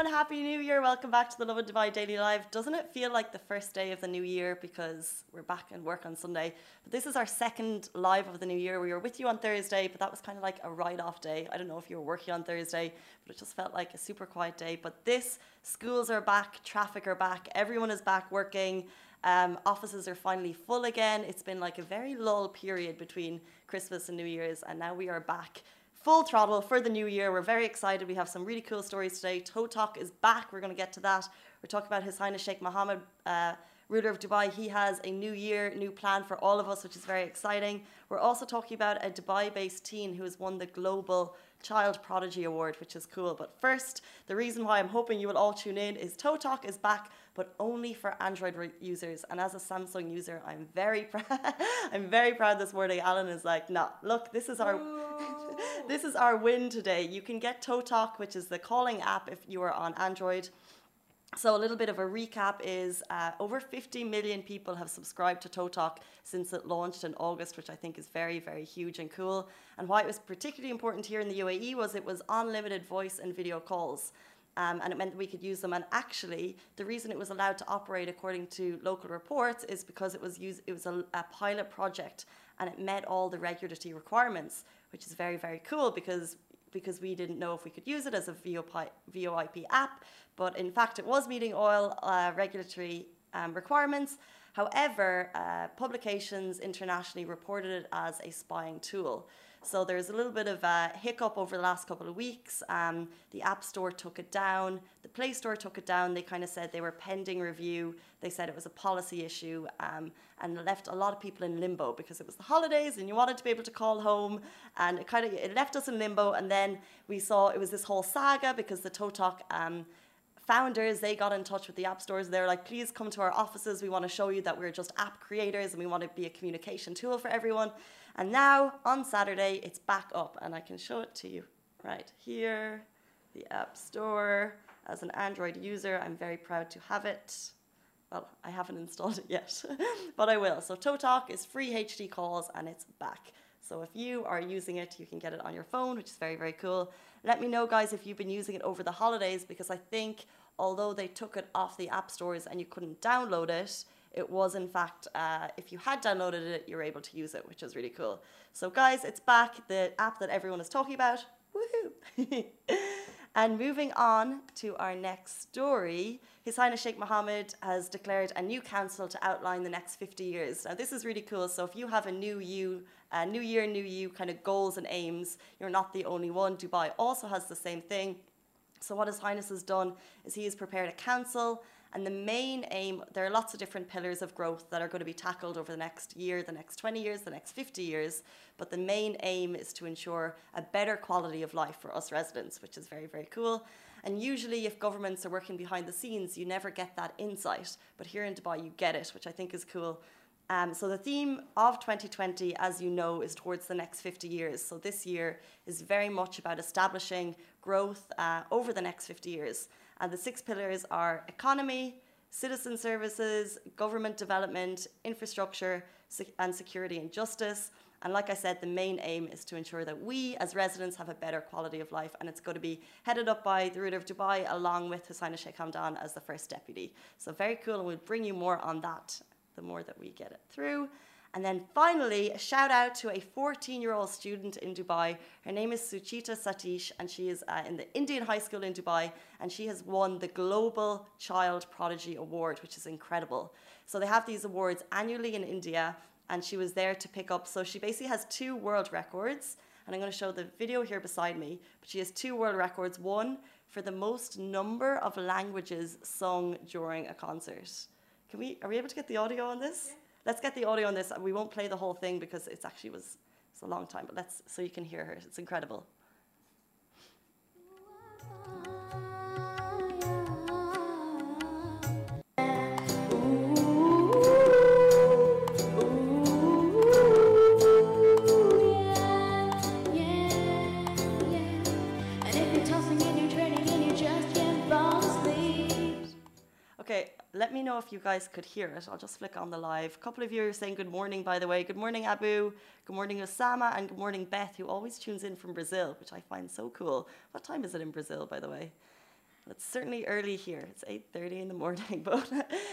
everyone. Happy New Year. Welcome back to the Lovin Dubai Daily Live. Doesn't it feel like the first day of the new year because we're back and work on Sunday? But this is our second live of the new year. We were with you on Thursday, but that was kind of like a write off day. I don't know if you were working on Thursday, but it just felt like a super quiet day. But this, schools are back, traffic are back, everyone is back working. Um, offices are finally full again. It's been like a very lull period between Christmas and New Year's, and now we are back full throttle for the new year. We're very excited. We have some really cool stories today. ToTok is back. We're going to get to that. We're talking about His Highness Sheikh Mohammed, uh, ruler of Dubai. He has a new year, new plan for all of us, which is very exciting. We're also talking about a Dubai based teen who has won the Global Child Prodigy Award, which is cool. But first, the reason why I'm hoping you will all tune in is ToTok is back, but only for Android users. And as a Samsung user, I'm very proud. I'm very proud this morning. Alan is like, no, nah, look, this is our. this is our win today. You can get ToTok, which is the calling app if you are on Android. So a little bit of a recap is uh, over 50 million people have subscribed to ToTok since it launched in August, which I think is very, very huge and cool. And why it was particularly important here in the UAE was it was unlimited voice and video calls. Um, and it meant that we could use them. And actually, the reason it was allowed to operate according to local reports is because it was used, it was a, a pilot project and it met all the regulatory requirements, which is very, very cool because because we didn't know if we could use it as a VoIP app, but in fact it was meeting all uh, regulatory um, requirements. However, uh, publications internationally reported it as a spying tool. So there's a little bit of a hiccup over the last couple of weeks. Um, the App Store took it down, Play Store took it down. They kind of said they were pending review. They said it was a policy issue um, and left a lot of people in limbo because it was the holidays and you wanted to be able to call home. And it kind of it left us in limbo. And then we saw it was this whole saga because the ToTok. Um, founders they got in touch with the app stores they're like please come to our offices we want to show you that we're just app creators and we want to be a communication tool for everyone and now on Saturday, it's back up, and I can show it to you right here. The App Store. As an Android user, I'm very proud to have it. Well, I haven't installed it yet, but I will. So ToTok is free HD calls, and it's back. So if you are using it, you can get it on your phone, which is very, very cool. Let me know, guys, if you've been using it over the holidays, because I think although they took it off the app stores and you couldn't download it, it was in fact, uh, if you had downloaded it, you're able to use it, which is really cool. So, guys, it's back, the app that everyone is talking about. Woohoo! and moving on to our next story, His Highness Sheikh Mohammed has declared a new council to outline the next 50 years. Now, this is really cool. So, if you have a new you, a new year, new you kind of goals and aims, you're not the only one. Dubai also has the same thing. So, what His Highness has done is he has prepared a council and the main aim, there are lots of different pillars of growth that are going to be tackled over the next year, the next 20 years, the next 50 years. But the main aim is to ensure a better quality of life for us residents, which is very, very cool. And usually, if governments are working behind the scenes, you never get that insight. But here in Dubai, you get it, which I think is cool. Um, so the theme of 2020, as you know, is towards the next 50 years. So this year is very much about establishing growth uh, over the next 50 years. And the six pillars are economy, citizen services, government development, infrastructure, and security and justice. And like I said, the main aim is to ensure that we as residents have a better quality of life. And it's going to be headed up by the ruler of Dubai along with His Highness Sheikh Hamdan as the first deputy. So very cool. And we'll bring you more on that the more that we get it through. And then finally, a shout out to a 14 year old student in Dubai. Her name is Suchita Satish, and she is uh, in the Indian High School in Dubai, and she has won the Global Child Prodigy Award, which is incredible. So they have these awards annually in India, and she was there to pick up. So she basically has two world records, and I'm going to show the video here beside me. But she has two world records one for the most number of languages sung during a concert. Can we, are we able to get the audio on this? Yeah. Let's get the audio on this. We won't play the whole thing because it's actually was it's a long time, but let's so you can hear her. It's incredible. Let me know if you guys could hear it. I'll just flick on the live. A couple of you are saying good morning, by the way. Good morning, Abu. Good morning, Osama. And good morning, Beth, who always tunes in from Brazil, which I find so cool. What time is it in Brazil, by the way? It's certainly early here. It's 8.30 in the morning. But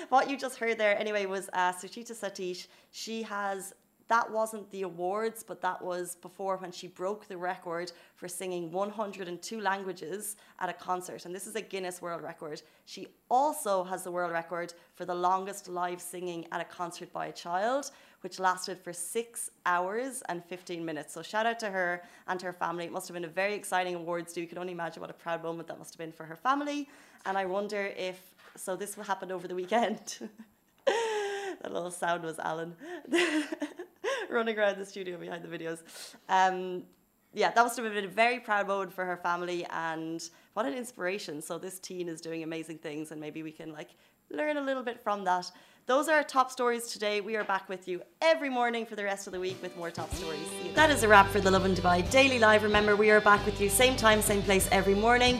what you just heard there anyway was uh, Suchita Satish. She has that wasn't the awards, but that was before when she broke the record for singing 102 languages at a concert. And this is a Guinness World Record. She also has the world record for the longest live singing at a concert by a child, which lasted for six hours and 15 minutes. So shout out to her and her family. It must have been a very exciting awards do. You can only imagine what a proud moment that must have been for her family. And I wonder if, so this happened over the weekend. that little sound was Alan. running around the studio behind the videos. Um, yeah, that must have been a very proud moment for her family and what an inspiration. So this teen is doing amazing things and maybe we can like learn a little bit from that. Those are our top stories today. We are back with you every morning for the rest of the week with more top stories. That is a wrap for the Lovin Dubai Daily Live. Remember, we are back with you same time, same place every morning.